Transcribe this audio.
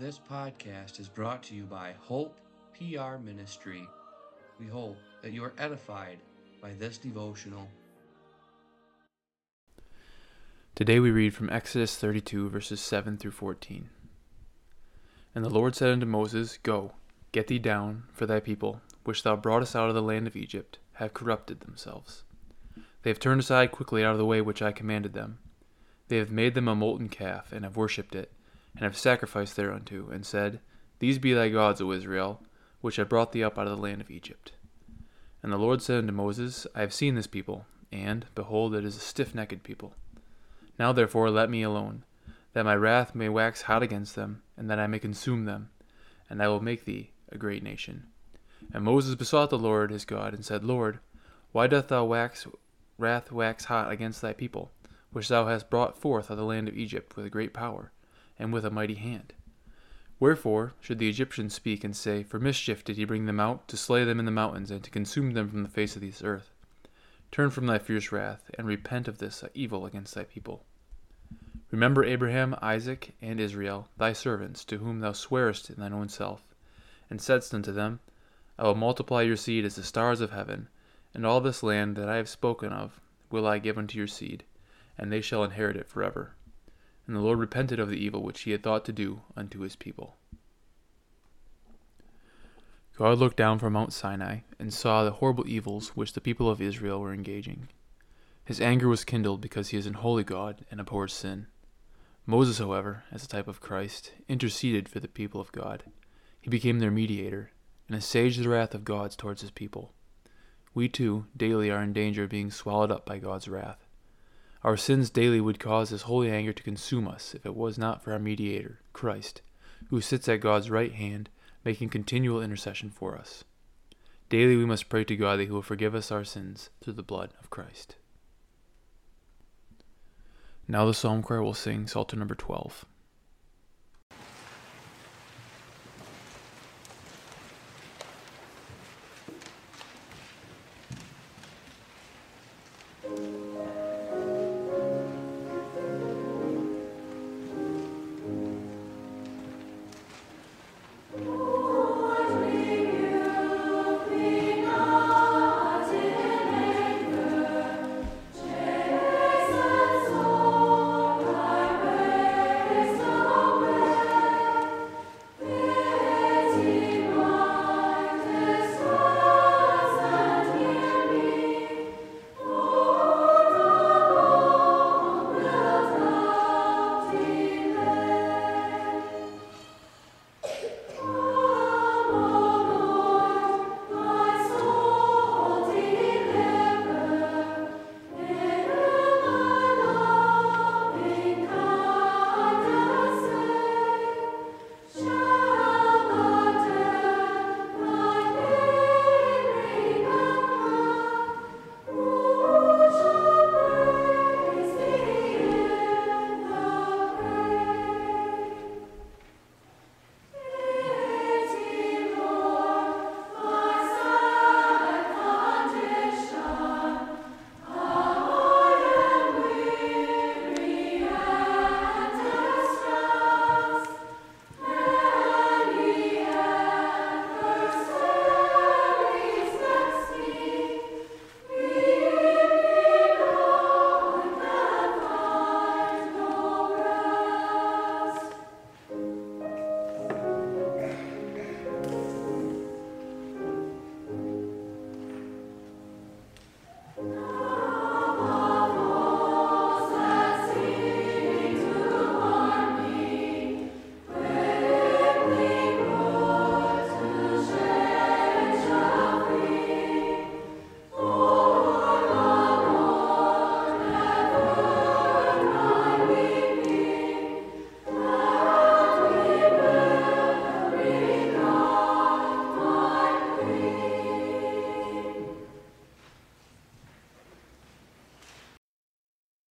This podcast is brought to you by Hope PR Ministry. We hope that you are edified by this devotional. Today we read from Exodus 32, verses 7 through 14. And the Lord said unto Moses, Go, get thee down, for thy people, which thou broughtest out of the land of Egypt, have corrupted themselves. They have turned aside quickly out of the way which I commanded them. They have made them a molten calf, and have worshipped it, and have sacrificed thereunto, and said, These be thy gods, O Israel, which have brought thee up out of the land of Egypt. And the Lord said unto Moses, I have seen this people, and, behold, it is a stiff necked people. Now therefore let me alone, that my wrath may wax hot against them, and that I may consume them, and I will make thee a great nation. And Moses besought the Lord his God, and said, Lord, why doth thou wax wrath wax hot against thy people, which thou hast brought forth out of the land of Egypt with a great power, and with a mighty hand? Wherefore should the Egyptians speak and say, For mischief did he bring them out, to slay them in the mountains, and to consume them from the face of this earth? Turn from thy fierce wrath, and repent of this evil against thy people. Remember Abraham, Isaac, and Israel, thy servants, to whom thou swarest in thine own self, and saidst unto them, I will multiply your seed as the stars of heaven, and all this land that I have spoken of will I give unto your seed, and they shall inherit it forever. And the Lord repented of the evil which he had thought to do unto his people. God looked down from Mount Sinai and saw the horrible evils which the people of Israel were engaging. His anger was kindled because he is an holy God and abhors sin. Moses, however, as a type of Christ, interceded for the people of God. He became their mediator and assuaged the wrath of God towards his people. We too daily are in danger of being swallowed up by God's wrath. Our sins daily would cause his holy anger to consume us if it was not for our mediator, Christ, who sits at God's right hand, making continual intercession for us. Daily we must pray to God that he will forgive us our sins through the blood of Christ. Now the psalm choir will sing Psalter number 12.